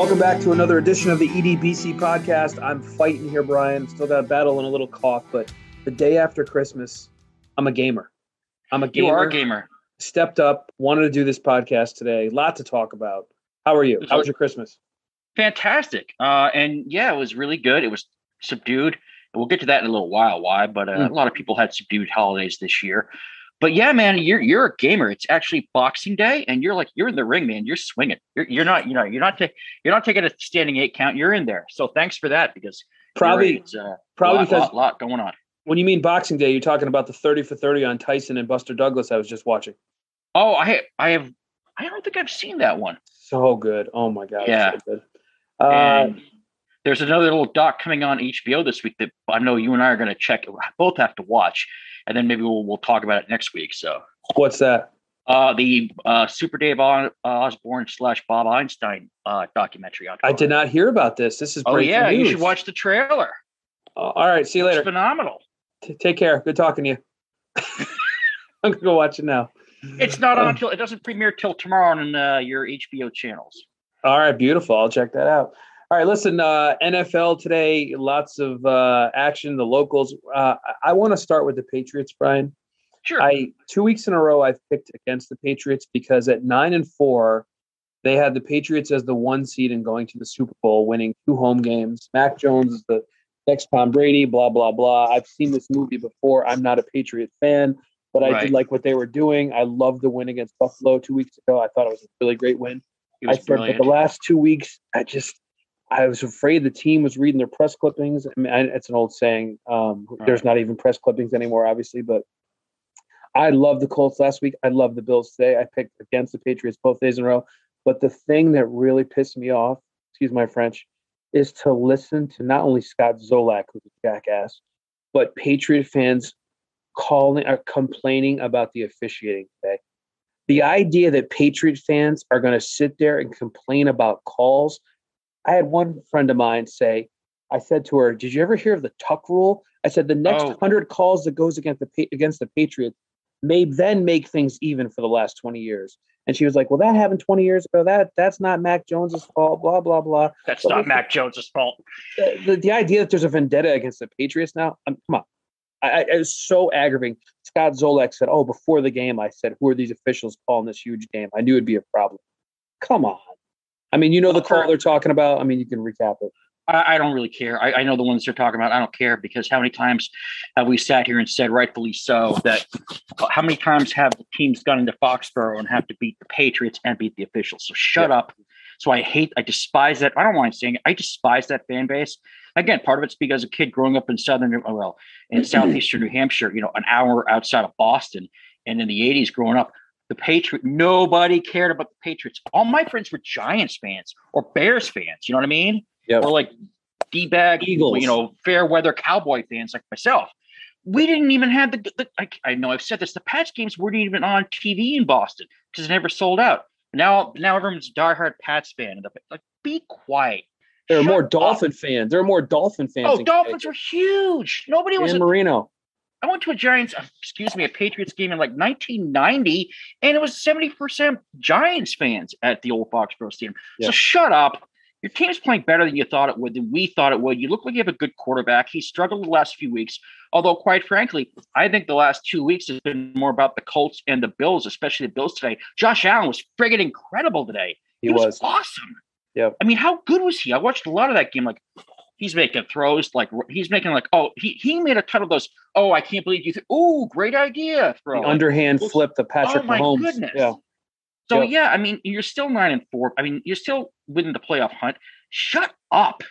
Welcome back to another edition of the EDBC podcast. I'm fighting here, Brian. Still got a battle and a little cough, but the day after Christmas, I'm a gamer. I'm a gamer. You are a gamer. Stepped up, wanted to do this podcast today. Lot to talk about. How are you? How was your Christmas? Fantastic. Uh, and yeah, it was really good. It was subdued. We'll get to that in a little while. Why? But uh, mm. a lot of people had subdued holidays this year. But yeah, man, you're you're a gamer. It's actually Boxing Day, and you're like you're in the ring, man. You're swinging. You're, you're not you know you're not ta- you're not taking a standing eight count. You're in there. So thanks for that because probably it's uh, probably lot, because lot, lot going on. When you mean Boxing Day, you're talking about the thirty for thirty on Tyson and Buster Douglas. I was just watching. Oh, I I have I don't think I've seen that one. So good. Oh my god. Yeah. So uh, there's another little doc coming on HBO this week that I know you and I are going to check. Both have to watch, and then maybe we'll we'll talk about it next week. So what's that? Uh, the uh, Super Dave Osborne slash Bob Einstein uh, documentary. On I did not hear about this. This is oh yeah, news. you should watch the trailer. Uh, all right, see you later. It's phenomenal. T- take care. Good talking to you. I'm gonna go watch it now. It's not on until it doesn't premiere till tomorrow on uh, your HBO channels. All right, beautiful. I'll check that out. All right, listen, uh, NFL today, lots of uh, action. The locals. Uh, I, want to start with the Patriots, Brian. Sure. I two weeks in a row I've picked against the Patriots because at nine and four, they had the Patriots as the one seed and going to the Super Bowl, winning two home games. Mac Jones is the next Tom Brady. Blah blah blah. I've seen this movie before. I'm not a Patriot fan, but I Right. did like what they were doing. I loved the win against Buffalo two weeks ago. I thought it was a really great win. It I was said, but the last two weeks, I just, I was afraid the team was reading their press clippings. I mean, it's an old saying. Um, There's Right. not even press clippings anymore, obviously, but I love the Colts last week. I love the Bills today. I picked against the Patriots both days in a row. But the thing that really pissed me off, excuse my French, is to listen to not only Scott Zolak, who's a jackass, but Patriot fans calling or complaining about the officiating today. The idea that Patriot fans are going to sit there and complain about calls. I had one friend of mine say, I said to her, "Did you ever hear of the Tuck rule?" I said, "The next Oh. hundred calls that goes against the against the Patriots may then make things even for the last twenty years." And she was like, "Well, that happened twenty years ago. That that's not Mac Jones's fault." Blah blah blah. That's but not Mac Jones's fault. The, the, the idea that there's a vendetta against the Patriots now, um, come on. I, I, it was so aggravating. Scott Zolak said, "Oh, before the game, I said, who are these officials calling this huge game? I knew it'd be a problem." Come on. I mean, you know the call they're talking about. I mean, you can recap it. I, I don't really care. I, I know the ones they're talking about. I don't care because how many times have we sat here and said, rightfully so, that uh, how many times have the teams gone into Foxborough and have to beat the Patriots and beat the officials? So shut up. So I hate, I despise that. I don't mind saying it. I despise that fan base. Again, part of it's because a kid growing up in southern, well, in southeastern New Hampshire, you know, an hour outside of Boston, and in the '80s, growing up, the Patriot, nobody cared about the Patriots. All my friends were Giants fans or Bears fans. You know what I mean? Yep. Or like D-bag, Eagles. you know, fair weather cowboy fans like myself. We didn't even have the, the I, I know I've said this, the Pats games weren't even on TV in Boston because it never sold out. Now, now everyone's a diehard Pats fan. Like, be quiet. There are Shut more up. Dolphin fans. There are more Dolphin fans. Oh, Dolphins Connecticut. were huge. Nobody was. A, Marino. I went to a Giants, uh, excuse me, a Patriots game in like 1990, and it was 70% Giants fans at the old Foxborough Stadium. Yeah. So shut up. Your team's playing better than you thought it would, than we thought it would. You look like you have a good quarterback. He struggled the last few weeks. Although, quite frankly, I think the last two weeks has been more about the Colts and the Bills, especially the Bills today. Josh Allen was friggin' incredible today. He was. awesome. Yeah. I mean, how good was he? I watched a lot of that game. Like, he's making throws. Like, he's making like, oh, he he made a ton of those. Oh, I can't believe you. Th- oh, great idea. Throw. The underhand Well, flip the Patrick oh my Mahomes. goodness. Yeah. So Yep. yeah, I mean, you're still nine and four. I mean, you're still within the playoff hunt. Shut up.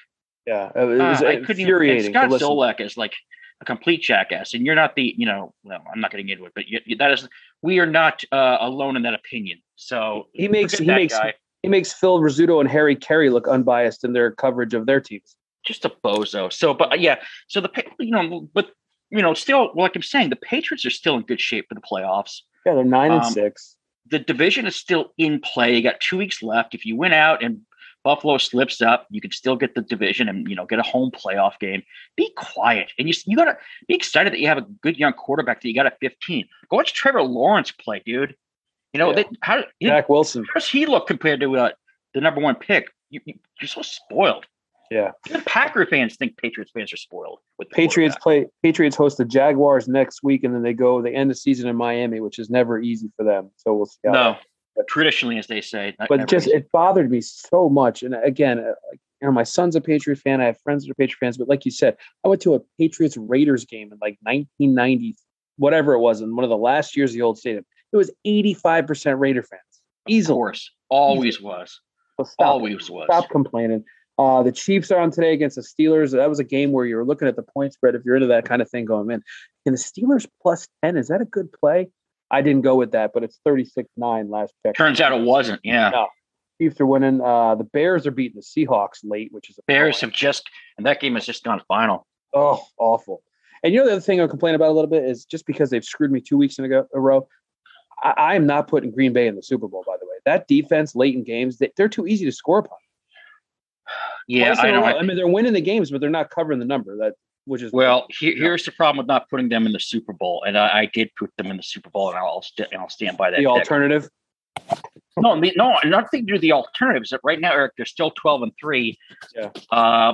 Yeah. It was Uh, I couldn't even. And infuriating. to Scott. Zolak is like a complete jackass, and you're not the. You know, well, I'm not getting into it, but you- that is. We are not uh, alone in that opinion. So He makes he makes guy. he makes Phil Rizzuto and Harry Caray look unbiased in their coverage of their teams. Just a bozo. So, but uh, yeah, so the you know, but you know, still, like I'm saying, the Patriots are still in good shape for the playoffs. Yeah, they're nine and Um, six. The division is still in play. You got two weeks left. If you win out and Buffalo slips up, you can still get the division and you know get a home playoff game. Be quiet, and you you gotta be excited that you have a good young quarterback that you got at 15. Go watch Trevor Lawrence play, dude. You know Yeah. that, how you Zach Wilson. how does he look compared to uh, the number one pick? you, you are so spoiled. Yeah. Even Packer fans think Patriots fans are spoiled. With Patriots play Patriots host the Jaguars next week, and then they go they end the season in Miami, which is never easy for them. So we'll see. no, but, traditionally, as they say. But just easy. it bothered me so much. And again, uh, like you know, my son's a Patriot fan. I have friends that are Patriot fans. But like you said, I went to a Patriots Raiders game in like 1990, whatever it was, in one of the last years of the old stadium. It was 85% Raider fans. Easily. Of course. Always Easily. was. So stop, Always was. Stop complaining. Uh, the Chiefs are on today against the Steelers. That was a game where you were looking at the point spread. If you're into that kind of thing going, in. and the Steelers plus 10, is that a good play? I didn't go with that, but it's 36 9 last check. Turns out it wasn't. Yeah. No. Chiefs are winning. Uh, the Bears are beating the Seahawks late, which is a Bears have just, and that game has just gone final. Oh, awful. And you know the other thing I complain about a little bit is just because they've screwed me two weeks in a, go, a row. I, I, am not putting Green Bay in the Super Bowl. By the way, that defense late in games, they, are too easy to score upon. Yeah, I know. I mean, they're winning the games, but they're not covering the number. That which is well. Here, here's the problem with not putting them in the Super Bowl, and I, I did put them in the Super Bowl, and I'll st- and I'll stand by that. The alternative. No, no, nothing to do the alternatives. Right now, Eric, they're still twelve and three. Yeah. Uh,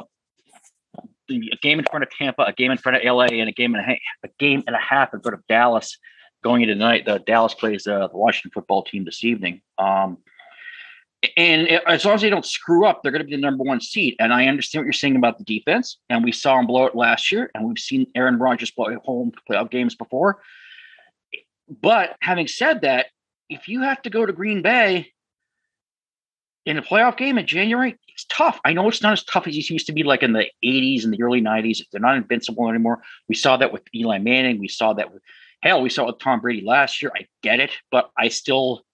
a game in front of Tampa, a game in front of LA, and a game and a, a game and a half in front of Dallas. Going into tonight, the Dallas plays uh, the Washington football team this evening. Um, and as long as they don't screw up, they're going to be the number one seed. And I understand what you're saying about the defense. And we saw them blow it last year, and we've seen Aaron Rodgers blow home playoff games before. But having said that, if you have to go to Green Bay in a playoff game in January, it's tough. I know it's not as tough as it used to be like in the 80s and the early 90s. They're not invincible anymore. We saw that with Eli Manning. We saw that with hell, we saw it with Tom Brady last year. I get it, but I still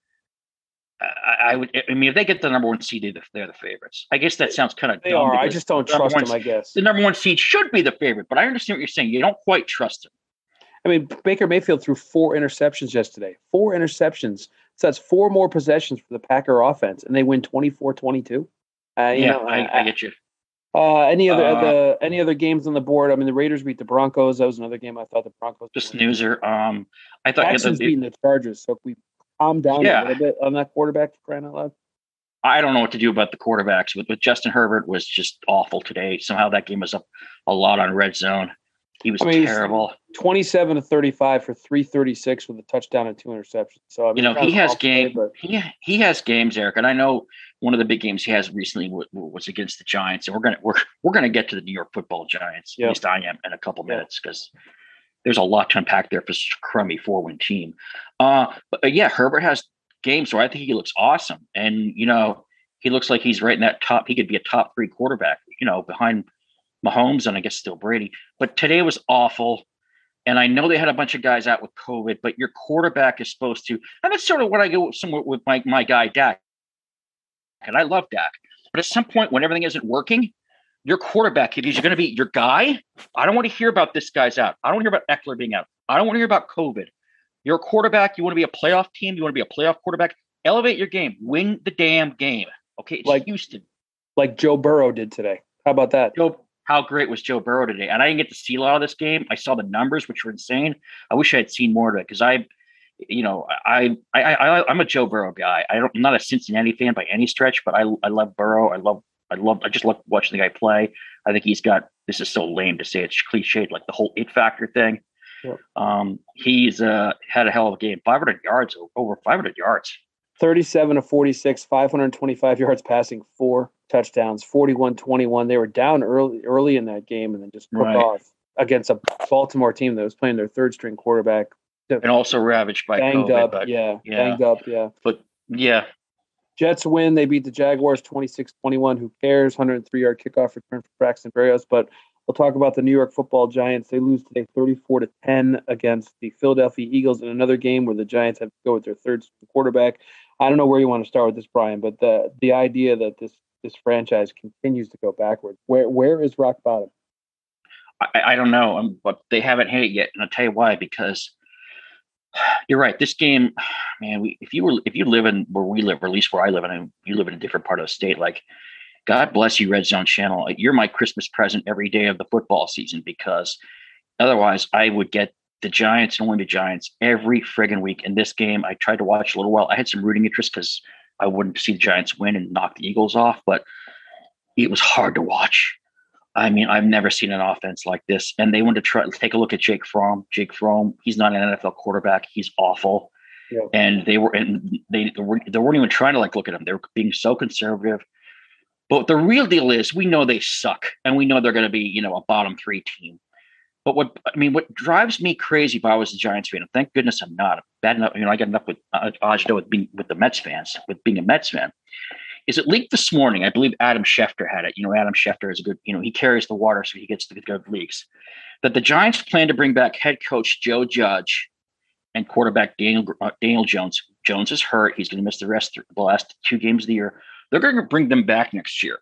I, I, would. I mean, if they get the number one seed, they're the favorites. I guess that sounds kind of. They are. I just don't trust them. I guess the number one seed should be the favorite, but I understand what you're saying. You don't quite trust them. I mean, Baker Mayfield threw four interceptions yesterday. Four interceptions. So that's four more possessions for the Packer offense, and they win 24-22. Uh, yeah, know, I, I, I, get you. Uh, any other uh, the any other games on the board? I mean, the Raiders beat the Broncos. That was another game I thought the Broncos. The snoozer. Um, I thought yeah, the, beating the Chargers. So if we calm down yeah. a little bit on that quarterback for crying out loud? I don't know what to do about the quarterbacks. With, with Justin Herbert was just awful today. Somehow that game was up a lot on red zone. He was I mean, terrible. 27 to 35 for 336 with a touchdown and two interceptions. So I mean, you know, he has game but... he he has games, Eric, and I know one of the big games he has recently w- was against the Giants, and we're gonna we're we're gonna get to the New York Football Giants. Yep. At least I am in a couple minutes because there's a lot to unpack there for such a crummy four win team. Uh, but uh, yeah, Herbert has games where I think he looks awesome, and you know he looks like he's right in that top. He could be a top three quarterback, you know, behind Mahomes and I guess still Brady. But today was awful. And I know they had a bunch of guys out with COVID, but your quarterback is supposed to, and that's sort of what I go somewhere with my, my guy Dak. And I love Dak. But at some point when everything isn't working, your quarterback, if he's going to be your guy, I don't want to hear about this guy's out. I don't want to hear about Ekeler being out. I don't want to hear about COVID. You're a quarterback. You want to be a playoff team. You want to be a playoff quarterback. Elevate your game. Win the damn game. Okay, it's like Houston, like Joe Burrow did today. How about that? Joe, how great was Joe Burrow today? And I didn't get to see a lot of this game. I saw the numbers, which were insane. I wish I had seen more of it because I, you know, I I, I, I, am a Joe Burrow guy. I don't, I'm not a Cincinnati fan by any stretch, but I, I love Burrow. I love I love I just love watching the guy play. I think he's got this is so lame to say it's cliched, like the whole it factor thing. Yep. Um, he's uh, had a hell of a game. 500 yards, over 500 yards. 37 to 46, 525 yards passing, four touchdowns, 41 21. They were down early early in that game and then just took right. off against a Baltimore team that was playing their third string quarterback. And also ravaged by banged COVID, up, yeah, yeah, banged up, yeah. But yeah, Jets win. They beat the Jaguars 26 21. Who cares? 103 yard kickoff return for Braxton Berrios. But we'll talk about the New York football Giants. They lose today 34 to 10 against the Philadelphia Eagles in another game where the Giants have to go with their third quarterback. I don't know where you want to start with this, Brian, but the the idea that this this franchise continues to go backwards. Where where is rock bottom? I, I don't know, um, but they haven't hit it yet, and I'll tell you why. Because you're right. This game, man. We, if you were, if you live in where we live, or at least where I live and you live in a different part of the state, like God bless you, Red Zone Channel. You're my Christmas present every day of the football season because otherwise, I would get the Giants and only the Giants every friggin' week. In this game, I tried to watch a little while. I had some rooting interest because I wouldn't see the Giants win and knock the Eagles off, but it was hard to watch. I mean, I've never seen an offense like this. And they wanted to try take a look at Jake Fromm. Jake Fromm, he's not an NFL quarterback. He's awful. Yeah. And they were and they, they weren't even trying to like look at him. They were being so conservative. But the real deal is we know they suck and we know they're going to be, you know, a bottom three team. But what I mean, what drives me crazy if I was a Giants fan, and thank goodness I'm not bad enough. You know, I got enough with uh, Ajda with being with the Mets fans, with being a Mets fan. Is it leaked this morning? I believe Adam Schefter had it. You know, Adam Schefter is a good. You know, he carries the water, so he gets the good leaks. That the Giants plan to bring back head coach Joe Judge and quarterback Daniel uh, Daniel Jones. Jones is hurt. He's going to miss the rest the last two games of the year. They're going to bring them back next year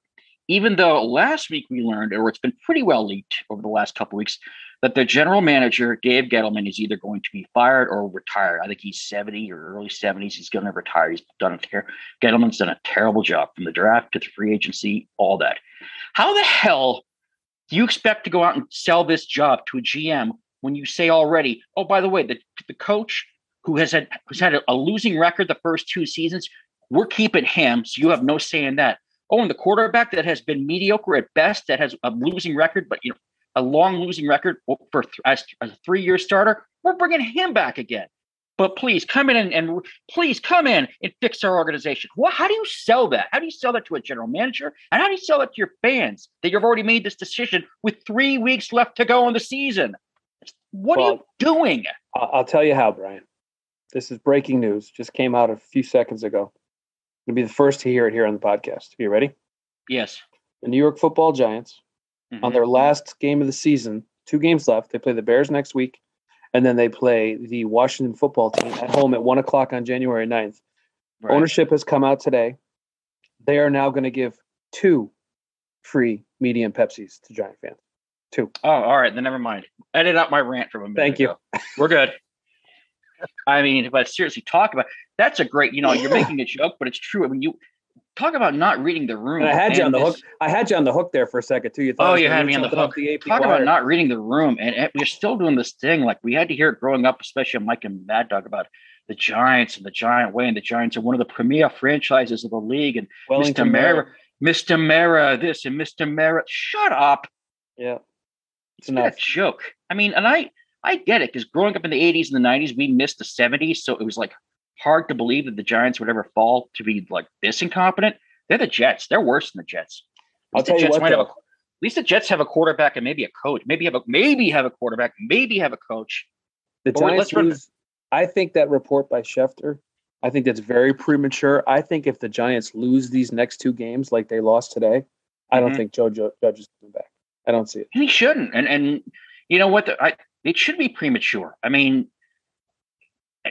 even though last week we learned, or it's been pretty well leaked over the last couple weeks, that the general manager, Dave Gettleman, is either going to be fired or retired. I think he's 70 or early 70s. He's going to retire. He's done a ter- Gettleman's done a terrible job from the draft to the free agency, all that. How the hell do you expect to go out and sell this job to a GM when you say already, oh, by the way, the, the coach who has had who's had a, a losing record the first two seasons, we're keeping him, so you have no say in that. Oh, and the quarterback that has been mediocre at best, that has a losing record, but you know, a long losing record for as, as a three-year starter, we're bringing him back again. But please come in and, and, please come in and fix our organization. What? How do you sell that? How do you sell that to a general manager? And how do you sell that to your fans that you've already made this decision with three weeks left to go in the season? What well, are you doing? I'll tell you how, Brian. This is breaking news. Just came out a few seconds ago. You'll be the first to hear it here on the podcast. Are you ready? Yes. The New York Football Giants, mm-hmm. on their last game of the season, two games left. They play the Bears next week, and then they play the Washington football team at home at one o'clock on January 9th. Right. Ownership has come out today. They are now going to give two free medium Pepsis to Giant fans. Two. Oh, all right. Then never mind. Edit out my rant from a minute. Thank you. We're good. I mean, if I seriously talk about that's a great, you know, you're making a joke, but it's true. I mean, you talk about not reading the room. And I had you on the hook. I had you on the hook there for a second too. You thought oh, you had me on the hook. The talk wire. about not reading the room, and, we're still doing this thing. Like we had to hear it growing up, especially Mike and Mad Dog about the Giants and the Giant Way, and the Giants are one of the premier franchises of the league. And Wellington Mr. Mara, Mr. Mara, this and Mr. Mara. Shut up. Yeah, it's, it's a joke. I mean, and I I get it because growing up in the 80s and the 90s, we missed the 70s. So it was like hard to believe that the Giants would ever fall to be like this incompetent. They're the Jets. They're worse than the Jets. I'll tell you what, a, at least the Jets have a quarterback and maybe a coach. Maybe have a maybe have a quarterback, maybe have a coach. The but Giants lose. I think that report by Schefter, I think that's very premature. I think if the Giants lose these next two games like they lost today, I don't mm-hmm. think Joe Judge is coming back. I don't see it. And he shouldn't. And and you know what? The, I it should be premature. I mean,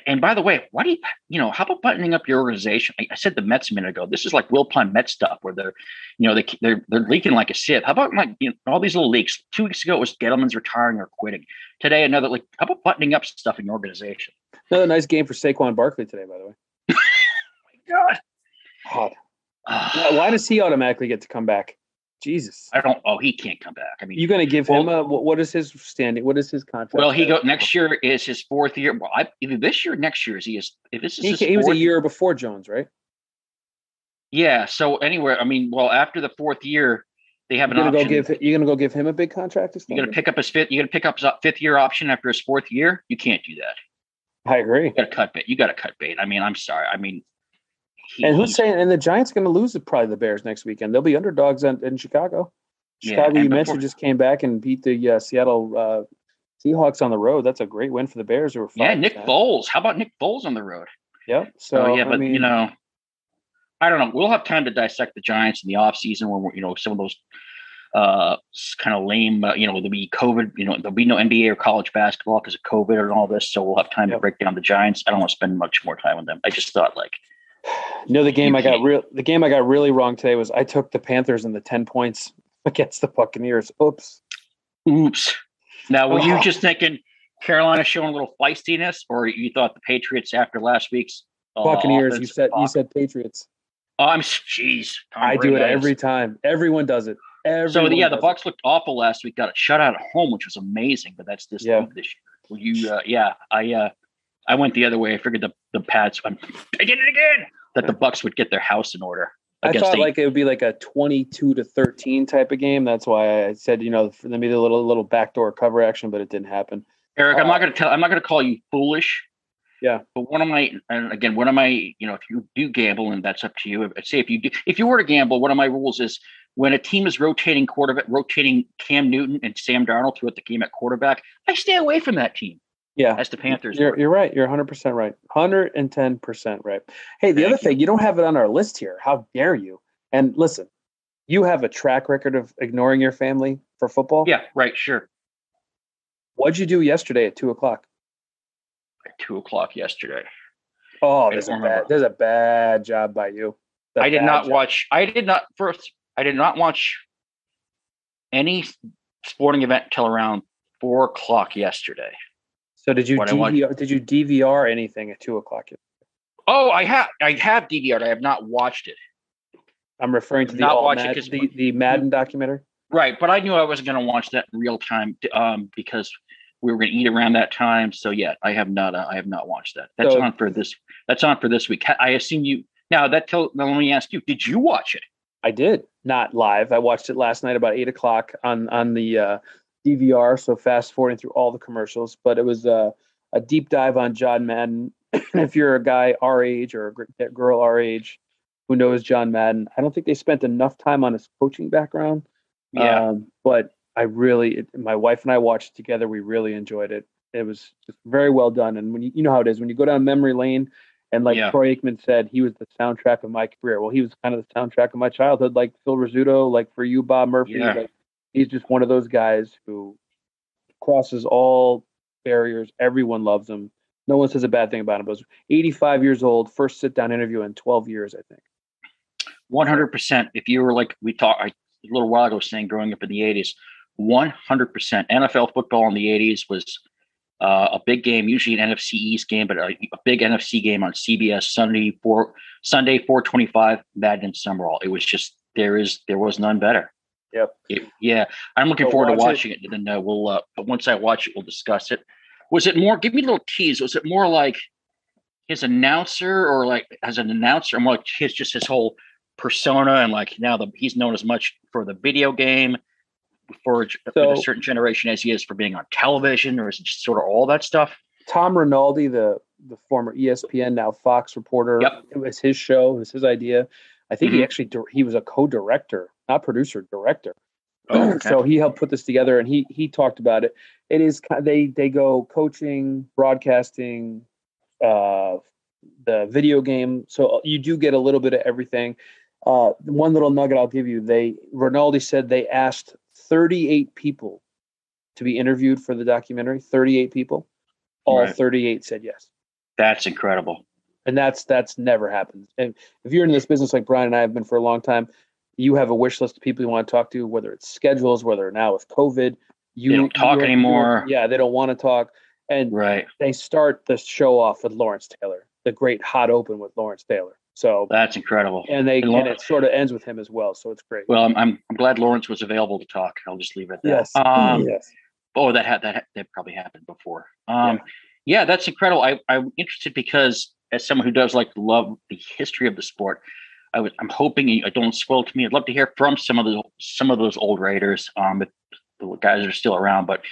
and by the way, why do you, you know, how about buttoning up your organization? I, I said the Mets a minute ago. This is like Wilpon Met stuff where they're, you know, they, they're, they're leaking like a sieve. How about like, you know, all these little leaks? Two weeks ago, it was Gettleman's retiring or quitting. Today, another, like, how about buttoning up stuff in your organization? Another nice game for Saquon Barkley today, by the way. oh my God. God. Uh, why does he automatically get to come back? Jesus. I don't. Oh, he can't come back. I mean, you're going to give well, him a. What is his standing? What is his contract? Well, he go next year is his fourth year. Well, I, either this year, or next year is he is. If this is he, he was a year before Jones, right? Yeah. So anywhere, I mean, well, after the fourth year, they have you're an gonna option. Go give, you're going to go give him a big contract. You're going to pick up his fifth. You're going to pick up his uh, fifth year option after his fourth year. You can't do that. I agree. You got to cut bait. You got to cut bait. I mean, I'm sorry. I mean, he, and who's saying? And the Giants going to lose probably the Bears next weekend. They'll be underdogs in, in Chicago. Chicago, yeah, you mentioned, just came back and beat the uh, Seattle uh, Seahawks on the road. That's a great win for the Bears. Who were yeah, Nick Foles. How about Nick Foles on the road? Yep. So, oh, yeah, but mean, you know, I don't know. We'll have time to dissect the Giants in the offseason when we're, you know, some of those uh, kind of lame, uh, you know, there'll be COVID, you know, there'll be no NBA or college basketball because of COVID and all this. So we'll have time yep. to break down the Giants. I don't want to spend much more time on them. I just thought like, you know, the game I got real, the game I got really wrong today was I took the Panthers in the 10 points against the Buccaneers. Oops. Oops. Now, were oh. you just thinking Carolina showing a little feistiness, or you thought the Patriots after last week's uh, Buccaneers? You said you said Patriots. Oh, I'm jeez. I do it every time. Everyone does it. Everyone so yeah, the Bucks it. looked awful last week. Got a shutout at home, which was amazing. But that's this yeah. this year. Well, you, uh, yeah, I, uh, I went the other way. I figured the the Pats. I'm, I did it again. That the Bucks would get their house in order. I thought the- like it would be like a twenty-two to thirteen type of game. That's why I said you know maybe a little little backdoor cover action, but it didn't happen. Eric, I'm Uh, not going to tell. I'm not going to call you foolish. Yeah. But one of my, and again, one of my, you know, if you do gamble, and that's up to you. Say if you do, if you were to gamble, one of my rules is when a team is rotating quarterback, rotating Cam Newton and Sam Darnold throughout the game at quarterback, I stay away from that team. Yeah, As the Panthers, You're, you're right. You're 100 percent right. 110 percent right. Hey, the Thank other you. thing you don't have it on our list here. How dare you? And listen, you have a track record of ignoring your family for football. yeah, right, sure. What'd you do yesterday at two o'clock? At two o'clock yesterday, Oh, there's a bad. There's a bad job by you. I did not job. watch. I did not first. I did not watch any sporting event till around four o'clock yesterday. So did you. DVR, did you DVR anything at two o'clock? Oh, I have. I have DVR'd. I have not watched it. I'm referring to the Not watch Mad- the, the Madden documentary. Right, but I knew I wasn't going to watch that in real time um, because we were going to eat around that time. So yeah, I have not. Uh, I have not watched that. That's So- on for this. That's on for this week. I assume you. Now that tell. Now let me ask you. Did you watch it? I did not live. I watched it last night about eight o'clock on on the uh, DVR. So fast forwarding through all the commercials, but it was uh, a deep dive on John Madden. if you're a guy our age or a girl our age who knows John Madden, I don't think they spent enough time on his coaching background. Yeah. Um, but I really, it, my wife and I watched it together. We really enjoyed it. It was just very well done. And when you, you know how it is, when you go down memory lane, and like Yeah. Troy Aikman said, he was the soundtrack of my career. Well, he was kind of the soundtrack of my childhood, like Phil Rizzuto, like for you, Bob Murphy. Yeah. Like, he's just one of those guys who crosses all barriers. Everyone loves him. No one says a bad thing about him. But 85 years old, first sit down interview in 12 years, I think. One hundred percent. If you were like we talked a little while ago, saying growing up in the eighties, one hundred percent. NFL football in the eighties was uh, a big game, usually an NFC East game, but a, a big NFC game on CBS Sunday four Sunday four twenty five Madden and Summerall. It was just there is there was none better. Yep. Yeah, I'm looking So forward to watch it. watching it. And then uh, we'll, uh, but once I watch it, we'll discuss it. Was it more? Give me a little tease. Was it more like his announcer, or like as an announcer, or more like his just his whole persona, and like now the he's known as much for the video game for, a- So- a certain generation as he is for being on television, or is it just sort of all that stuff? Tom Rinaldi, the the former ESPN now Fox reporter, Yep. it was his show, it was his idea. I think he Mhm. actually he was a co-director, not producer, director. Oh, okay. So he helped put this together, and he he talked about it. It is they they go coaching, broadcasting, uh, the video game. So you do get a little bit of everything. Uh, one little nugget I'll give you: they Rinaldi said they asked 38 people to be interviewed for the documentary. 38 people, all Right. 38 said yes That's incredible. And that's that's never happened. And if you're in this business like Brian and I have been for a long time, you have a wish list of people you want to talk to, whether it's schedules, whether now with COVID, you They don't talk anymore. Yeah, they don't want to talk, and Right. they start the show off with Lawrence Taylor, the great hot open with Lawrence Taylor. So That's incredible. and they And and it sort of ends with him as well. So it's great. Well, I'm, I'm glad Lawrence was available to talk. I'll just leave it at that. yes, Um, yes. Oh, that had that that probably happened before. Um, yeah. that's incredible. I I'm interested because as someone who does like love the history of the sport, I was I'm hoping you I don't spoil to me. I'd love to hear from some of the some of those old writers, um, if the guys are still around, but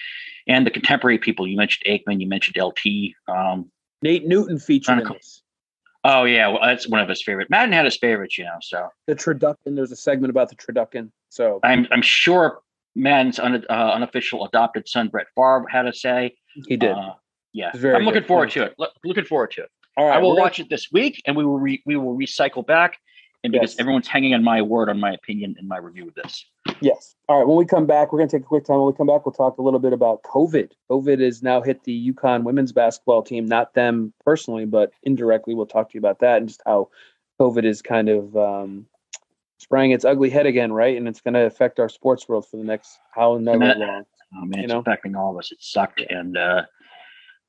and the contemporary people. You mentioned Aikman, you mentioned LT. Um, Nate Newton featured in this. oh yeah, well, that's one of his favorite. Madden had his favorites, you know. So The Turducken. There's a segment about the Turducken. So I'm I'm sure Madden's un, uh, unofficial adopted son Brett Favre had a say. he did. Uh, yeah, I'm looking good. forward to it. Look, looking forward to it. All right, I will gonna- watch it this week, and we will re, we will recycle back. And because Yes. everyone's hanging on my word on my opinion in my review of this. Yes. All right. When we come back, we're going to take a quick time. When we come back, we'll talk a little bit about COVID. COVID has now hit the UConn women's basketball team, not them personally, but indirectly. We'll talk to you about that and just how COVID is kind of um, spraying its ugly head again, right? And it's going to affect our sports world for the next how never long. Oh man, You it's know? affecting all of us. It sucked. And uh,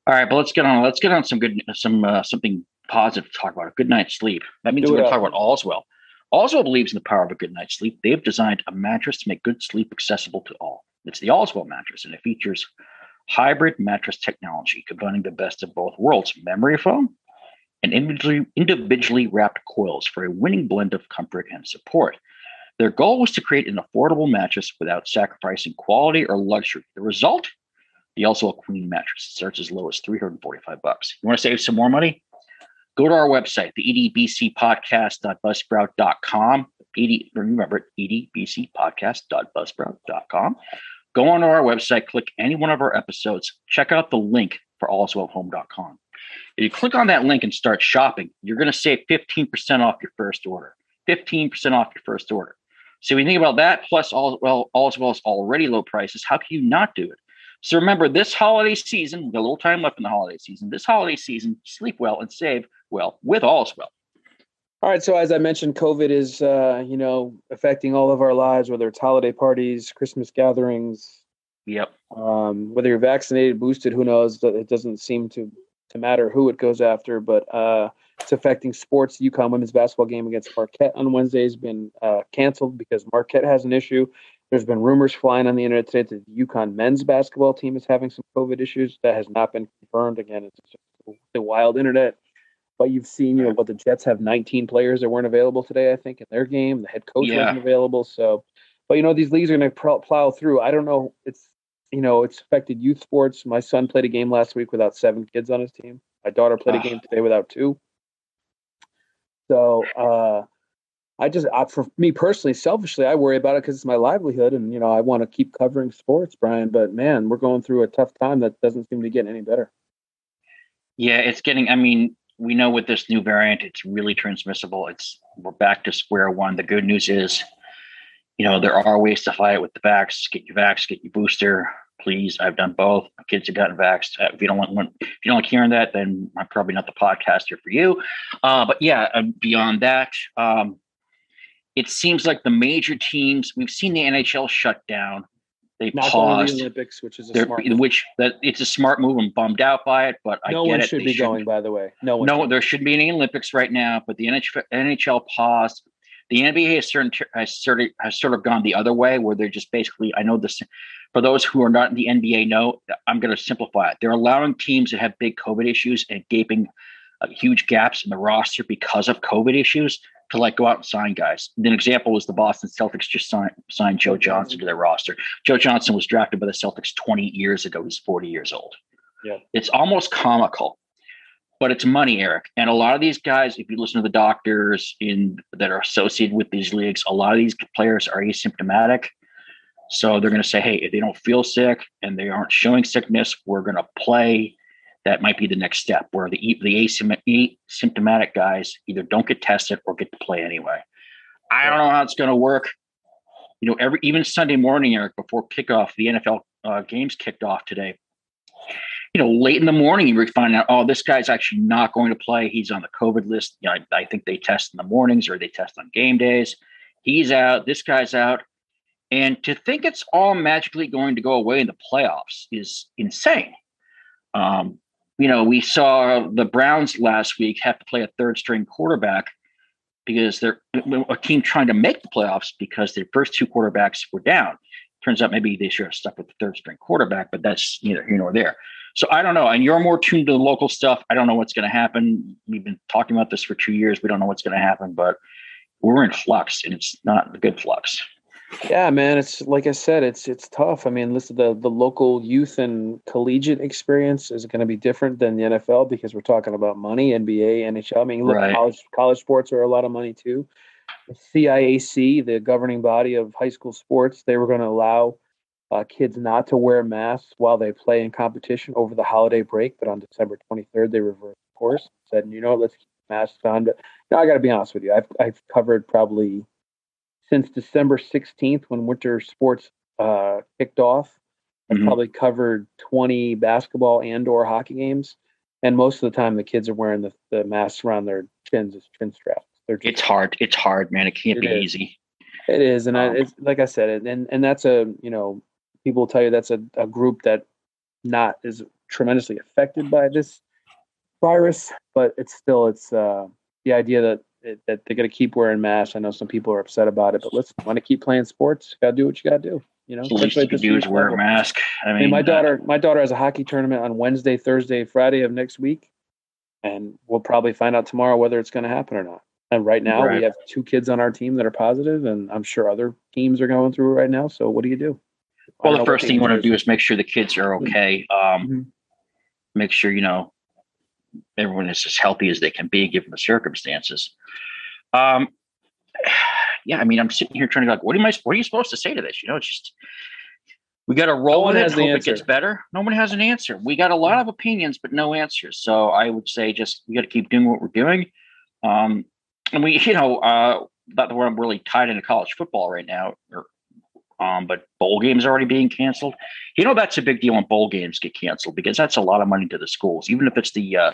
all right, but let's get on. Let's get on some good, some uh, something positive to talk about. A good night's sleep. That means Do we're going to talk about Allswell. Allswell believes in the power of a good night's sleep. They've designed a mattress to make good sleep accessible to all. It's the Allswell mattress, and it features hybrid mattress technology, combining the best of both worlds: memory foam and individually, individually wrapped coils for a winning blend of comfort and support. Their goal was to create an affordable mattress without sacrificing quality or luxury. The result? Also a Queen mattress starts as low as 345 bucks. You want to save some more money? Go to our website, the edbcpodcast.buzzsprout.com. ED, remember, edbcpodcast.buzzsprout.com. Go on to our website, click any one of our episodes, check out the link for allswellhome.com. If you click on that link and start shopping, you're going to save 15% off your first order. 15% off your first order. So when you think about that, plus all well, all as well as already low prices, how can you not do it? So remember, this holiday season, we got a little time left in the holiday season. This holiday season, sleep well and save well with Allswell. All right. So as I mentioned, COVID is, uh, you know, affecting all of our lives, whether it's holiday parties, Christmas gatherings. Yep. Um, whether you're vaccinated, boosted, who knows? It doesn't seem to to matter who it goes after, but uh, it's affecting sports. UConn women's basketball game against Marquette on Wednesday has been uh, canceled because Marquette has an issue. There's been rumors flying on the internet today that the UConn men's basketball team is having some COVID issues. That has not been confirmed. Again, it's just the wild internet. But you've seen, you know, what the Jets have 19 players that weren't available today. I think in their game, the head coach yeah. wasn't available. So, but you know, these leagues are going to plow through. I don't know. It's you know, it's affected youth sports. My son played a game last week without seven kids on his team. My daughter played a game today without two. So, uh, I just, I, for me personally, selfishly, I worry about it because it's my livelihood, and you know, I want to keep covering sports, Brian. But man, we're going through a tough time that doesn't seem to get any better. Yeah, it's getting. I mean, we know with this new variant, it's really transmissible. It's we're back to square one. The good news is, you know, there are ways to fight it with the vax. Get your vax, get your booster. Please, I've done both. My kids have gotten vaxxed. Uh, if you don't want, if you don't like hearing that, then I'm probably not the podcaster for you. Uh, but yeah, beyond that, um, it seems like the major teams. We've seen the NHL shut down. They Not paused the Olympics, which is a smart move. which that it's a smart move. I'm bummed out by it, but no I get one it. should they be going. By the way, no one. No, should. there shouldn't be any Olympics right now. But the NHL, NHL paused. The NBA has certain has sort of has sort of gone the other way, where they're just basically. I know this. For those who are not in the NBA, know I'm going to simplify it. They're allowing teams that have big COVID issues and gaping uh, huge gaps in the roster because of COVID issues to like go out and sign guys. An example was the Boston Celtics just signed, signed Joe Johnson to their roster. Joe Johnson was drafted by the Celtics 20 years ago. He's 40 years old. Yeah. It's almost comical, but it's money, Eric. And a lot of these guys, if you listen to the doctors in that are associated with these leagues, a lot of these players are asymptomatic. So they're going to say, hey, if they don't feel sick and they aren't showing sickness, we're going to play that might be the next step where the the asymptomatic guys either don't get tested or get to play anyway. I don't know how it's going to work. You know, every even Sunday morning, Eric, before kickoff, the NFL uh, games kicked off today. You know, late in the morning, you finding out, oh, this guy's actually not going to play. He's on the COVID list. You know, I, I think they test in the mornings or they test on game days. He's out. This guy's out. And to think it's all magically going to go away in the playoffs is insane. Um, you know, we saw the Browns last week have to play a third string quarterback because they're a team trying to make the playoffs because their first two quarterbacks were down. Turns out maybe they should have stuck with the third string quarterback, but that's neither here nor there. So I don't know. And you're more tuned to the local stuff. I don't know what's going to happen. We've been talking about this for two years. We don't know what's going to happen, but we're in flux and it's not a good flux. Yeah, man, it's like I said, it's it's tough. I mean, listen, the the local youth and collegiate experience is going to be different than the NFL because we're talking about money, NBA, NHL. I mean, look, right. college college sports are a lot of money too. The CIAC, the governing body of high school sports, they were going to allow uh, kids not to wear masks while they play in competition over the holiday break. But on December 23rd, they reversed course, said, you know, what, let's keep masks on. But you know, I got to be honest with you, I've I've covered probably since December 16th when winter sports uh, kicked off. I've mm-hmm. probably covered 20 basketball and or hockey games. And most of the time the kids are wearing the, the masks around their chins as chin straps. It's hard. It's hard, man. It can't it be is. easy. It is. And um, I, it's, like I said, and, and that's a, you know, people tell you that's a, a group that not is tremendously affected by this virus, but it's still, it's uh, the idea that it, that they're going to keep wearing masks. I know some people are upset about it, but let's want to keep playing sports. Got to do what you got to do. You know, the least you can do is wear a mask. I mean, my uh, daughter, my daughter has a hockey tournament on Wednesday, Thursday, Friday of next week. and we'll probably find out tomorrow whether it's going to happen or not. And right now, Right. we have two kids on our team that are positive, and I'm sure other teams are going through it right now. So what do you do? Well, the first thing you want to do is make sure the kids are okay. Um, Mhm. Make sure you know everyone is as healthy as they can be given the circumstances. Um, yeah, I mean, I'm sitting here trying to go like, what am I? What are you supposed to say to this? You know, it's just we got to roll one with it. Hope the it gets better. No one has an answer. We got a lot of opinions, but no answers. So I would say just we got to keep doing what we're doing. Um, and we, you know, uh, not that we're really tied into college football right now, or um, but bowl games are already being canceled. You know, that's a big deal when bowl games get canceled because that's a lot of money to the schools, even if it's the, uh,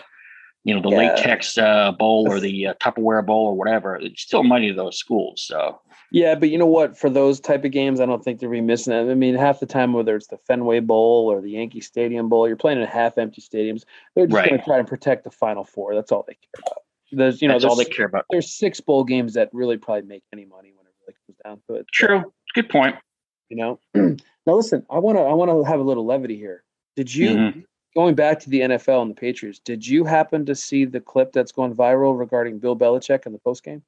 you know, the Yeah. latex uh, bowl or the uh, Tupperware bowl or whatever. It's still money to those schools. So Yeah, but you know what? For those type of games, I don't think they're be missing it. I mean, half the time, whether it's the Fenway Bowl or the Yankee Stadium Bowl, you're playing in half-empty stadiums. They're just going to try to protect the Final Four. That's all they care about. There's, you know, that's all they care about. there's six bowl games that really probably make any money when it really comes down to it. True. Good point. You know. now listen, I want to I want to have a little levity here. Did you Mhm. going back to the NFL and the Patriots? Did you happen to see the clip that's going viral regarding Bill Belichick in the post game?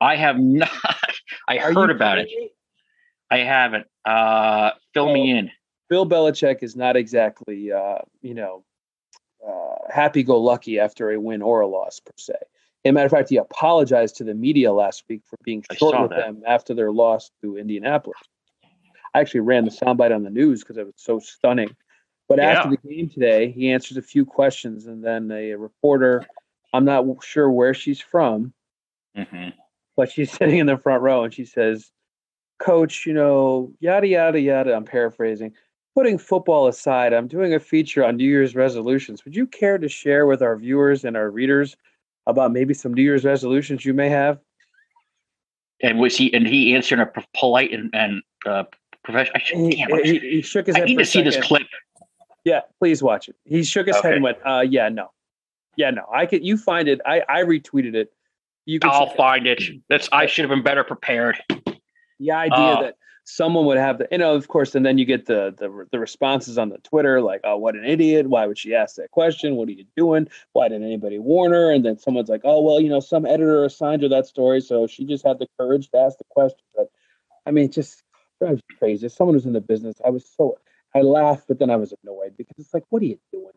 I have not. I heard about it. I haven't. Uh, fill me in. Bill Belichick is not exactly, uh, you know, uh, happy-go-lucky after a win or a loss per se. As a matter of fact, he apologized to the media last week for being short with that. them after their loss to Indianapolis. I actually ran the soundbite on the news because it was so stunning. But after the game today, he answers a few questions, and then a reporter, I'm not sure where she's from, hmm but she's sitting in the front row and she says, Coach, you know, yada, yada, yada. I'm paraphrasing. Putting football aside, I'm doing a feature on New Year's resolutions. Would you care to share with our viewers and our readers about maybe some New Year's resolutions you may have? And was he? And he answered in a polite and, and uh, professional. I should, He, damn, he, he shook his I head. need for to see this clip. Yeah, please watch it. He shook his head and went, uh, yeah, no. Yeah, no. I could, you find it. I, I retweeted it. You can I'll check it find it. That's. I should have been better prepared. the idea Oh. that someone would have the you know of course and then you get the the the responses on the twitter like oh what an idiot why would she ask that question what are you doing why didn't anybody warn her and then someone's like oh well you know some editor assigned her that story so she just had the courage to ask the question but i mean just drives me crazy as someone who's in the business i was so i laughed but then i was annoyed because it's like what are you doing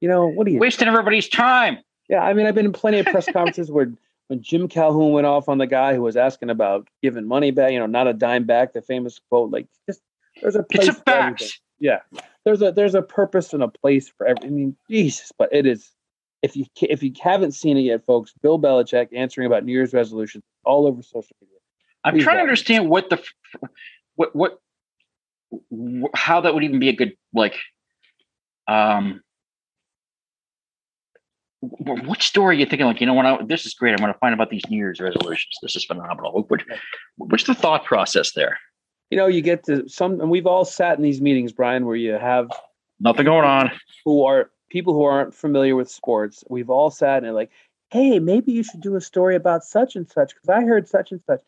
you know what are you Wasting everybody's time. yeah, I mean, I've been in plenty of press conferences where when Jim Calhoun went off on the guy who was asking about giving money back, you know, not a dime back, the famous quote, like just there's a place It's a for everything. fact. Yeah, there's a there's a purpose and a place for every. I mean, Jesus, but it is. If you if you haven't seen it yet, folks, Bill Belichick answering about New Year's resolutions all over social media. I'm Please trying to understand what the, what what, wh- how that would even be a good like, um, wh- what story are you thinking? Like, you know, when I, this is great. I'm going to find about these New Year's resolutions. This is phenomenal. What, what's the thought process there? You know, you get to some, and we've all sat in these meetings, Brian, where you have Nothing going on. who are people who aren't familiar with sports. We've all sat and like, hey, maybe you should do a story about such and such because I heard such and such.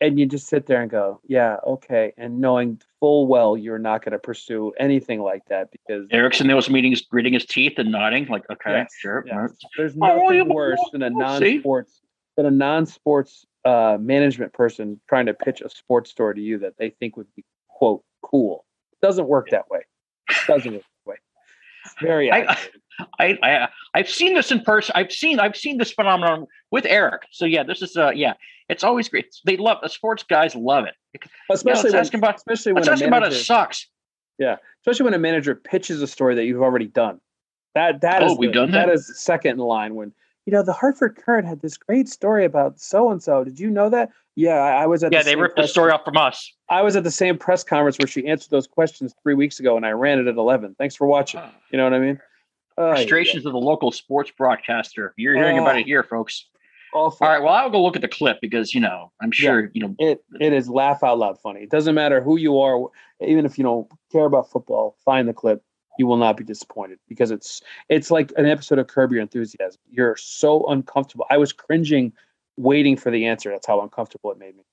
And you just sit there and go, yeah, okay. And knowing full well you're not going to pursue anything like that because Eric's in those meetings, gritting his teeth and nodding, like, okay, Yes, sure. yes. there's Oh, nothing yeah, worse than a non-sports than a non-sports uh, management person trying to pitch a sports story to you that they think would be quote cool. doesn't work that way. doesn't work that way. It's very I- I, I I've seen this in person. I've seen I've seen this phenomenon with Eric. So yeah, this is uh yeah, it's always great. They love the sports guys love it. especially let's when, ask about- especially when a about it manager, sucks. especially when a manager pitches a story that you've already done. That that oh, is Oh, we've the- done that? That is second in line when you know the Hartford Courant had this great story about so and so. Did you know that? Yeah, I, I was at Yeah, the they ripped the story off from us. I was at the same press conference where she answered those questions three weeks ago, and I ran it at eleven. Thanks for watching. Ah. You know what I mean? Oh, yeah, Frustrations of the local sports broadcaster. You're hearing about Oh. it here, folks. Yeah. Awful. All right, well, I'll go look at the clip because you know I'm sure you know. It it is laugh out loud funny. It doesn't matter who you are, even if you don't care about football. Find the clip. You will not be disappointed because it's it's like an episode of Curb Your Enthusiasm. You're so uncomfortable. I was cringing, waiting for the answer. That's how uncomfortable it made me.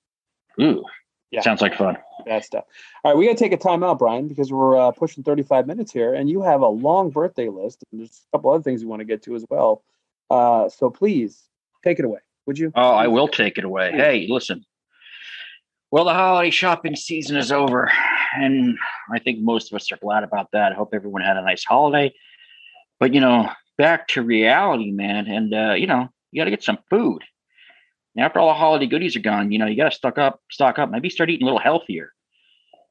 Ooh, Yeah. sounds like fun. Bad stuff. All right, we got to take a time out, Brian, because we're uh, pushing 35 minutes here, and you have a long birthday list, and there's a couple other things you want to get to as well. Uh, so please take it away, would you? Oh, I will take it away. Hey, listen. Well, the holiday shopping season is over, and I think most of us are glad about that. I hope everyone had a nice holiday. But you know, back to reality, man, and uh, you know, you got to get some food. after all the holiday goodies are gone, you know, you got to stock up, stock up. Maybe start eating a little healthier.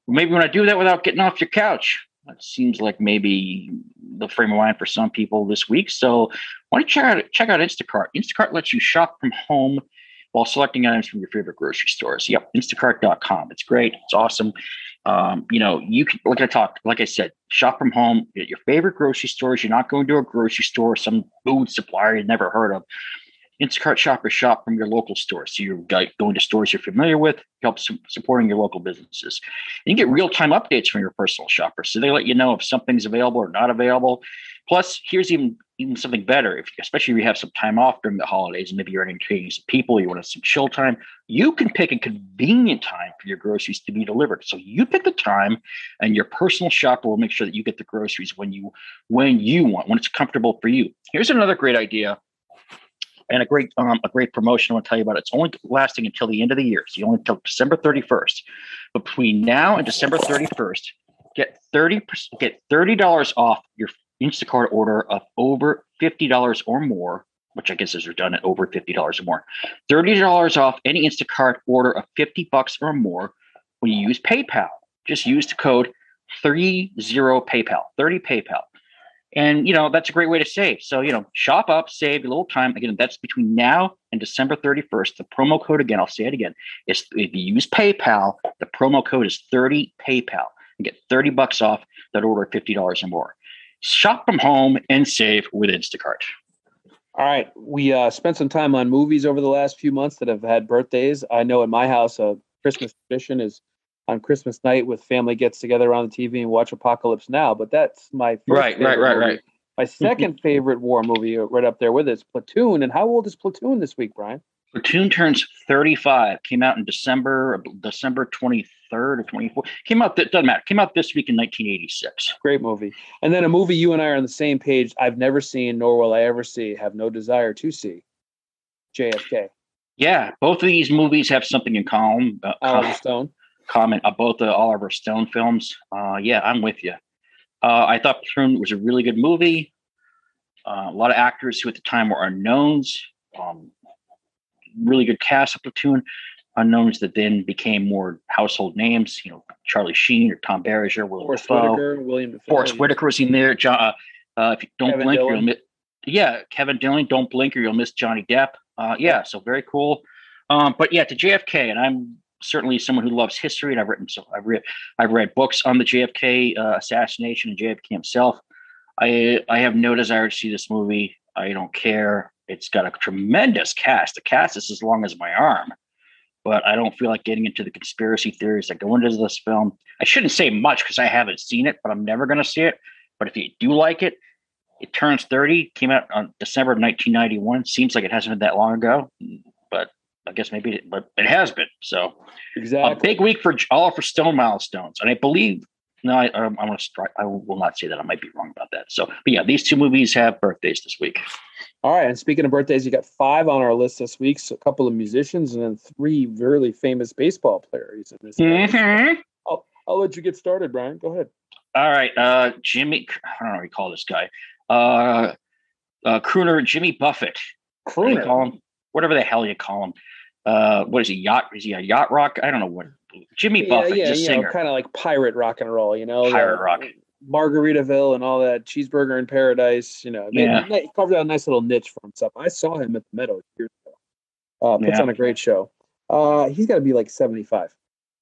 Maybe want to do that without getting off your couch. That seems like maybe the frame of mind for some people this week. So why don't you check out check out Instacart? Instacart lets you shop from home while selecting items from your favorite grocery stores. Yep, Instacart.com. It's great. It's awesome. Um, you know, you can like I talked, like I said, shop from home at your favorite grocery stores. You're not going to a grocery store, some food supplier you've never heard of. Instacart shoppers shop from your local store. So you're going to stores you're familiar with, helps supporting your local businesses. And you get real time updates from your personal shoppers. So they let you know if something's available or not available. Plus, here's even even something better. If especially if you have some time off during the holidays and maybe you're entertaining some people, you want some chill time, you can pick a convenient time for your groceries to be delivered. So you pick the time, and your personal shopper will make sure that you get the groceries when you when you want, when it's comfortable for you. Here's another great idea and a great um, a great promotion I want to tell you about. It's only lasting until the end of the year. So only until December 31st. Between now and December 31st, get 30 get $30 off your Instacart order of over $50 or more, which I guess is at over $50 or more. $30 off any Instacart order of 50 bucks or more when you use PayPal. Just use the code 30 PayPal, 30 PayPal. And you know, that's a great way to save. So, you know, shop up, save a little time. Again, that's between now and December 31st. The promo code again, I'll say it again, is if you use PayPal, the promo code is 30 PayPal and get 30 bucks off that order of $50 or more. Shop from home and save with Instacart. All right. We uh, spent some time on movies over the last few months that have had birthdays. I know in my house, a Christmas tradition is on Christmas night with family gets together on the TV and watch Apocalypse Now. But that's my right, right, right, movie. right. My second favorite war movie, right up there with it, is Platoon. And how old is Platoon this week, Brian? Platoon turns 35. Came out in December, December 23rd or 24th. Came out, That doesn't matter. Came out this week in 1986. Great movie. And then a movie you and I are on the same page. I've never seen, nor will I ever see, have no desire to see. JFK. Yeah, both of these movies have something in common. Uh, Oliver Stone comment about the Oliver Stone films. Uh, yeah, I'm with you. Uh, I thought Platoon was a really good movie. Uh, a lot of actors who at the time were unknowns. Um, really good cast of Platoon. Unknowns that then became more household names. You know, Charlie Sheen or Tom Berenger, William Forest Whitaker, William Dafoe. Forest Whitaker was in there. John, uh, uh, if you don't Kevin blink, Dillon. you'll miss. Yeah, Kevin Dillon. Don't blink or you'll miss Johnny Depp. Uh, yeah, so very cool. Um, but yeah, to JFK, and I'm certainly someone who loves history, and I've written so I've read I've read books on the JFK uh, assassination and JFK himself. I I have no desire to see this movie. I don't care. It's got a tremendous cast. The cast is as long as my arm, but I don't feel like getting into the conspiracy theories that go into this film. I shouldn't say much because I haven't seen it, but I'm never going to see it. But if you do like it, it turns 30. Came out on December of 1991. Seems like it hasn't been that long ago, I guess maybe, but it has been. So exactly a big week for Oliver Stone milestones, and I believe. No, I, um, I want to strike. I will not say that. I might be wrong about that. So, but yeah, these two movies have birthdays this week. All right, and speaking of birthdays, you got five on our list this week. So a couple of musicians and then three really famous baseball players. Mm-hmm. I'll, I'll let you get started, Brian. Go ahead. All right, uh, Jimmy. I don't know what you call this guy. Uh, uh, crooner Jimmy Buffett. Crooner. Call him whatever the hell you call him uh, what is he yacht? Is he a yacht rock? I don't know what. Jimmy Buffett, yeah, yeah, you kind of like pirate rock and roll, you know, pirate rock, Margaritaville, and all that cheeseburger in paradise. You know, yeah. he carved out a nice little niche for himself. I saw him at the Meadow years ago. Uh, puts yeah. on a great show. Uh, he's got to be like seventy-five.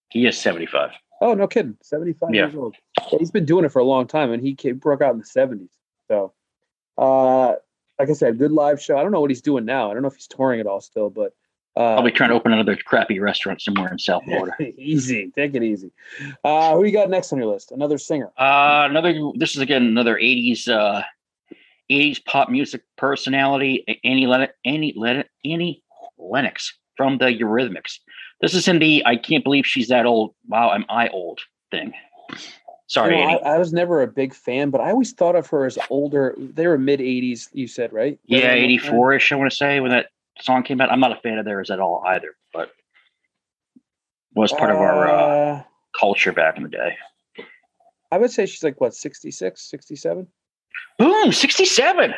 He is seventy-five. Oh no, kidding, seventy-five yeah. years old. Yeah, he's been doing it for a long time, and he came, broke out in the seventies. So, uh, like I said, good live show. I don't know what he's doing now. I don't know if he's touring at all still, but uh, I'll be trying to open another crappy restaurant somewhere in South Florida. easy, take it easy. Uh, who you got next on your list? Another singer. Uh, another. This is again another '80s uh, '80s pop music personality. Annie Lennox. Annie Lennox. Annie Lennox from the Eurythmics. This is in the "I can't believe she's that old." Wow, am I old? Thing. Sorry, You know, Annie. I, I was never a big fan, but I always thought of her as older. They were mid '80s. You said right? yeah, Right around that time? 84 ish, I want to say, when that song came out. I'm not a fan of theirs at all either, but was part of our uh, Uh, culture back in the day. I would say she's like what 66, 67? Boom, 67.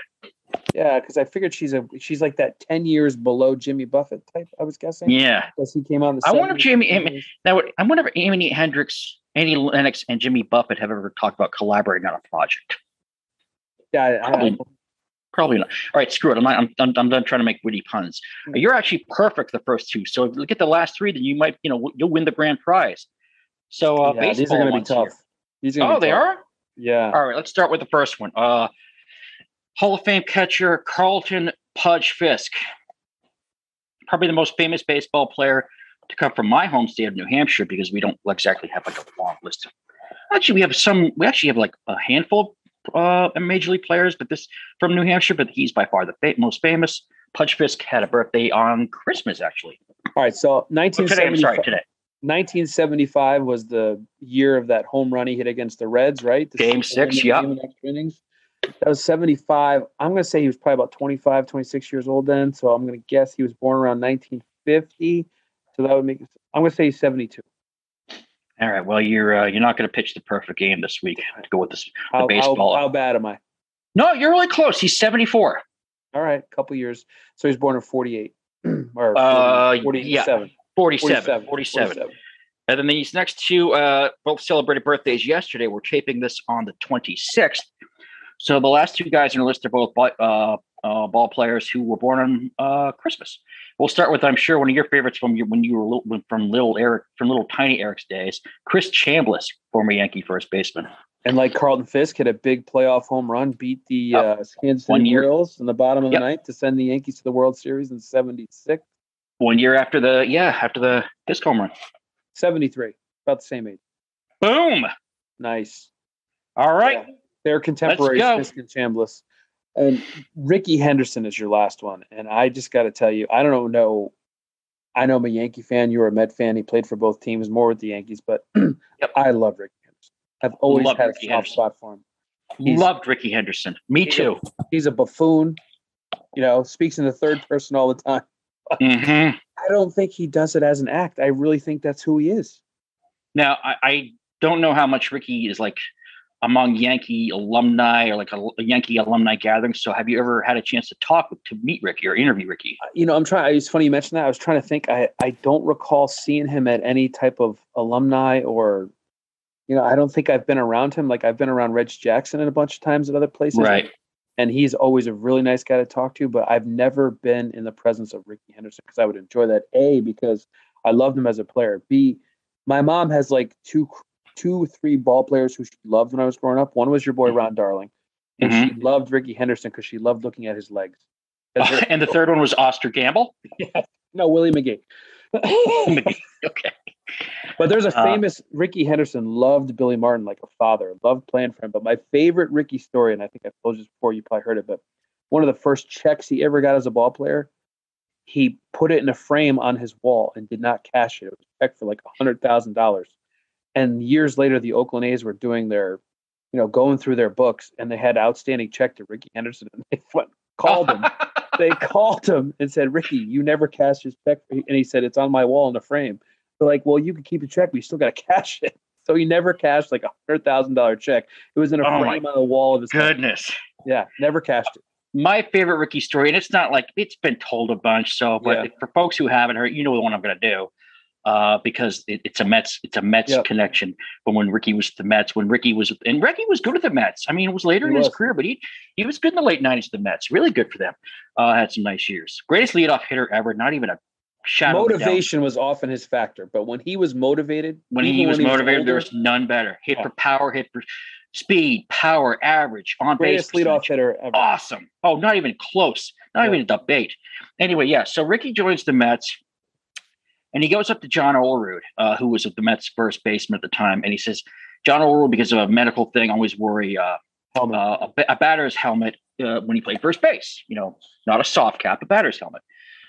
Yeah, because I figured she's a she's like that ten years below Jimmy Buffett type. I was guessing. Yeah. because he came in the. I wonder if 70s, Jamie- 80s. Now, I wonder if Amy Hendrix, Annie Lennox, and Jimmy Buffett have ever talked about collaborating on a project. Yeah, I, I, Probably. Not. All right, screw it. I'm not, I'm, I'm, I'm done trying to make witty puns. Hmm. You're actually perfect the first two. So if you get the last three, then you might, you know, you'll win the grand prize. So uh, yeah, these are going to be tough. here. These are Oh, they tough. are. Yeah. All right, let's start with the first one. Uh, Hall of Fame catcher Carlton Pudge Fisk, probably the most famous baseball player to come from my home state of New Hampshire because we don't exactly have like a long list. Of, actually, we have some. We actually have like a handful uh, major league players, but this from New Hampshire. But he's by far the fa- most famous. Pudge Fisk had a birthday on Christmas, actually. All right. So Oh, today, I'm 1975, sorry, today. 1975 was the year of that home run he hit against the Reds, right? The Game six, inning yep. game in extra innings. That was 75. I'm going to say he was probably about 25, 26 years old then. So I'm going to guess he was born around 1950. So that would make. I'm going to say he's 72. All right. Well, you're uh, you're not going to pitch the perfect game this week to go with this. How, how, baseball. how bad am I? No, you're really close. He's 74. All right, a couple years. So he's born in 48 or Uh, 40, yeah. 47. 47. 47. 47. And then these next two uh, both celebrated birthdays yesterday. We're taping this on the 26th. So the last two guys on the list are both ball- uh, uh, ball players who were born on uh, Christmas. We'll start with, I'm sure, one of your favorites from your, when you were little, from little Eric, from little tiny Eric's days, Chris Chambliss, former Yankee first baseman. And like Carlton Fisk hit a big playoff home run, beat the uh, Kansas City. Royals in the bottom of Yep. the ninth to send the Yankees to the World Series in 76, One year after the, yeah, after the Fisk home run. 73, about the same age. Boom. Nice. All right. Yeah. They're contemporaries, go. Chambliss. And Ricky Henderson is your last one. And I just got to tell you, I don't know. I know I'm a Yankee fan. You're a Met fan. He played for both teams, more with the Yankees, but I love Ricky Henderson. I've always Love had Ricky a soft Henderson. spot for him. He's- Loved Ricky Henderson. Me He's a- too. He's a buffoon. You know, speaks in the third person all the time. hmm I don't think he does it as an act. I really think that's who he is. Now, I, I don't know how much Ricky is like among Yankee alumni or like a, a Yankee alumni gathering. So, have you ever had a chance to talk to meet Ricky or interview Ricky? Uh, you know, I'm trying. It's funny you mentioned that. I was trying to think. I I don't recall seeing him at any type of alumni or, you know, I don't think I've been around him. Like I've been around Reg Jackson and a bunch of times at other places, Right. And he's always a really nice guy to talk to. But I've never been in the presence of Ricky Henderson because I would enjoy that. A because I loved him as a player. B, my mom has like two, two, three ball players who she loved when I was growing up. One was your boy Ron Darling, and she loved Ricky Henderson because she loved looking at his legs. they're- and the third one was Oscar Gamble. yeah. no, Willie McGee. okay. but there's a Uh, famous Ricky Henderson loved Billy Martin like a father, loved playing for him. But my favorite Ricky story, and I think I've told you this before, you probably heard it, but one of the first checks he ever got as a ball player, he put it in a frame on his wall and did not cash it. It was a check for like a hundred thousand dollars. And years later, the Oakland A's were doing their, you know, going through their books, and they had outstanding check to Ricky Henderson, and they went, called him. they called him and said, "Ricky, you never cashed his check," and he said, "It's on my wall in the frame." They're like, "Well, you can keep a check, but you still got to cash it." So he never cashed like a hundred thousand dollar check. It was in a Oh frame on the wall of his house. Goodness. Yeah, never cashed it. My favorite Ricky story, and it's not like it's been told a bunch. So, but Yeah. for folks who haven't heard, you know the one I'm going to do. Uh, because it, it's a Mets, it's a Mets Yep. connection. from when Ricky was the Mets, when Ricky was, and Ricky was good at the Mets. I mean, it was later He in his career, but he he was good in the late '90s. The Mets, really good for them. Uh, had some nice years. Greatest leadoff hitter ever. Not even a shadow. of. Motivation was often his factor, but when he was motivated, when he was motivated, there older, was none better. Hit Yeah. for power, hit for speed, power, average, on base. greatest leadoff hitter ever. Awesome. Oh, not even close. Not Yeah. even a debate. Anyway, yeah. So Ricky joins the Mets, and he goes up to John Olerud, uh, who was at the Mets first baseman at the time, and he says, "John Olerud, because of a medical thing, always worry uh, uh, a, a batter's helmet uh, when he played first base. You know, not a soft cap, a batter's helmet.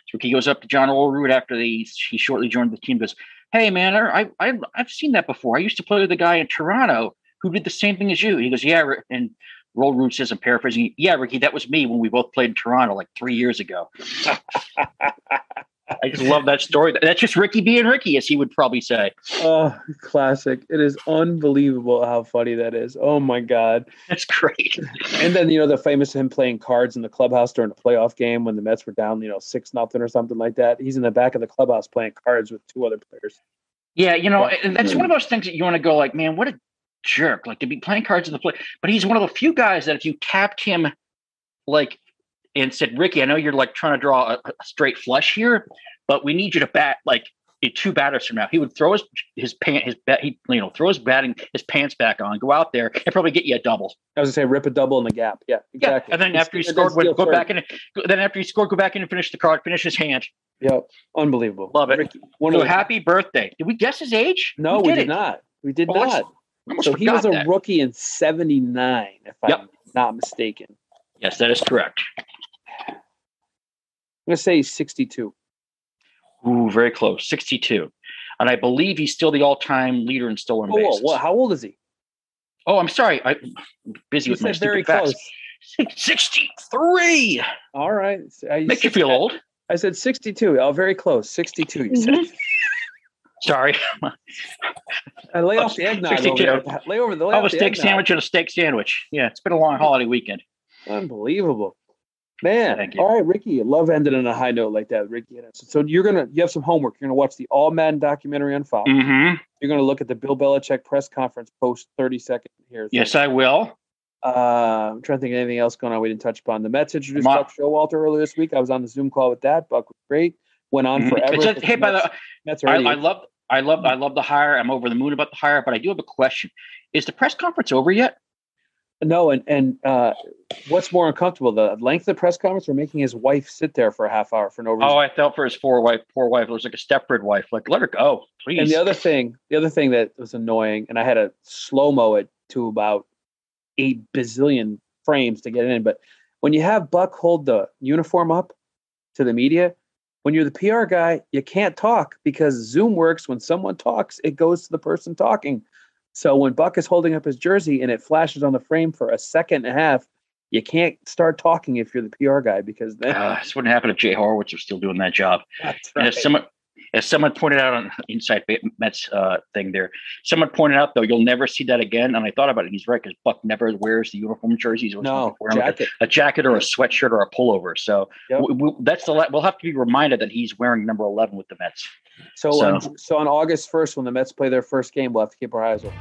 So he goes up to John Olerud after the he shortly joined the team. Goes, hey man, I, I I've seen that before. I used to play with a guy in Toronto who did the same thing as you? He goes, yeah. And Roll says, I'm paraphrasing, yeah, Ricky, that was me when we both played in Toronto like three years ago. I just love that story. That's just Ricky being Ricky, as he would probably say. Oh, classic. It is unbelievable how funny that is. Oh my God. That's great. And then, you know, the famous him playing cards in the clubhouse during a playoff game when the Mets were down, you know, six nothing or something like that. He's in the back of the clubhouse playing cards with two other players. Yeah, you know, and that's one of those things that you want to go like, man, what a jerk. Like to be playing cards in the play. But he's one of the few guys that if you tapped him like and said, Ricky, I know you're like trying to draw a, a straight flush here, but we need you to bat like two batters from now. He would throw his his pant his bat he you know throw his batting his pants back on, go out there and probably get you a double. I was gonna say rip a double in the gap. Yeah, exactly. Yeah, and then after he scored, would go back in. Then after he scored, go back in and finish the card, finish his hand. Yep, unbelievable. Love it. Ricky, one so of happy birthday. Did we guess his age? No, we, we did, did not. We did oh, not. So he was a that. rookie in '79, if yep. I'm not mistaken. Yes, that is correct. I'm gonna say 62. Ooh, very close. 62. And I believe he's still the all-time leader in stolen oh, bases. Well, how old is he? Oh, I'm sorry. I'm busy with my very close. 63. All right. Make you feel old. I said 62. Oh, very close. 62, you said. Mm-hmm. Sorry. I lay off the eggnog. 62. Over lay over the lay oh, a steak sandwich and a steak sandwich. Yeah, it's been a long holiday weekend. Unbelievable. Man, thank you. all right, Ricky. Love ending on a high note like that, Ricky. So you're gonna you have some homework. You're gonna watch the All Madden documentary on Fox. Mm-hmm. You're gonna look at the Bill Belichick press conference post 30 second here. Yes, I will. Uh, I'm trying to think of anything else going on we didn't touch upon. The Mets introduced Ma- Buck Showalter earlier this week. I was on the Zoom call with that. Buck was great. Went on mm-hmm. forever. Just, hey, by the Mets I, I love I love I love the hire. I'm over the moon about the hire, but I do have a question. Is the press conference over yet? No, and and uh, what's more uncomfortable, the length of the press conference or making his wife sit there for a half hour for no reason? Oh, I felt for his poor wife. Poor wife. It was like a Stepford wife. Like, let her go, please. And the other thing, the other thing that was annoying, and I had to slow mo it to about eight bazillion frames to get in. But when you have Buck hold the uniform up to the media, when you're the PR guy, you can't talk because Zoom works. When someone talks, it goes to the person talking. So when Buck is holding up his jersey and it flashes on the frame for a second and a half, you can't start talking if you're the PR guy because then uh, this wouldn't happen if Jay Horwitz was still doing that job. That's right. And if someone as someone pointed out on Inside Mets uh, thing there, someone pointed out though you'll never see that again. And I thought about it. He's right because Buck never wears the uniform jerseys. No, jacket. a, a, jacket or a sweatshirt or a pullover. So yep. we, we, that's the we'll have to be reminded that he's wearing number eleven with the Mets. So so, on, so on August first, when the Mets play their first game, we'll have to keep our eyes open.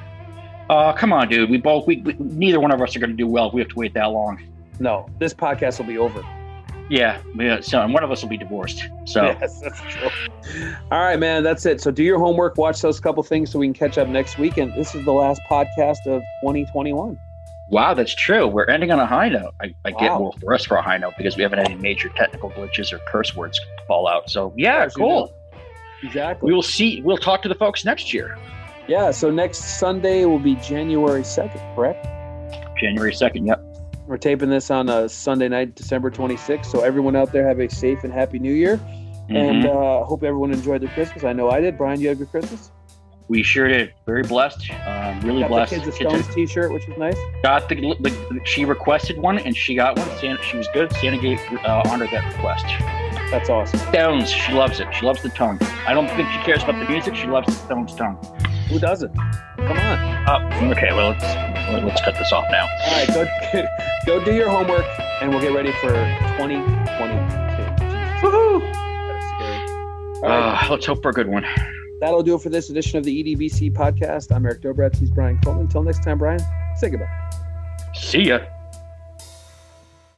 Uh, come on, dude. We both we, we neither one of us are going to do well. If we have to wait that long. No, this podcast will be over. Yeah, yeah. So one of us will be divorced. So yes, that's true. All right, man. That's it. So do your homework. Watch those couple things so we can catch up next week. And this is the last podcast of 2021. Wow, that's true. We're ending on a high note. I, I wow. get well for us for a high note because we haven't had any major technical glitches or curse words fall out. So yeah, cool. Exactly. We will see. We'll talk to the folks next year. Yeah. So next Sunday will be January 2nd, correct? January 2nd. Yep. We're taping this on a Sunday night, December 26th. So everyone out there have a safe and happy New Year. Mm-hmm. And uh, hope everyone enjoyed their Christmas. I know I did. Brian, you had a good Christmas? We sure did. Very blessed. Um, really got blessed. The kids Stones T-shirt, which was nice. Got the, the, she requested one, and she got one. Santa, she was good. Santa gave uh, honored that request. That's awesome. Stones. She loves it. She loves the tongue. I don't think she cares about the music. She loves the Stones tongue. Who doesn't? Come on. Uh, okay, well let's let's cut this off now. All right, go go do your homework, and we'll get ready for 2022. Woohoo! That's scary. Uh, let's hope for a good one. That'll do it for this edition of the EDBC podcast. I'm Eric Dobratz. He's Brian Coleman. Until next time, Brian. Say goodbye. See ya.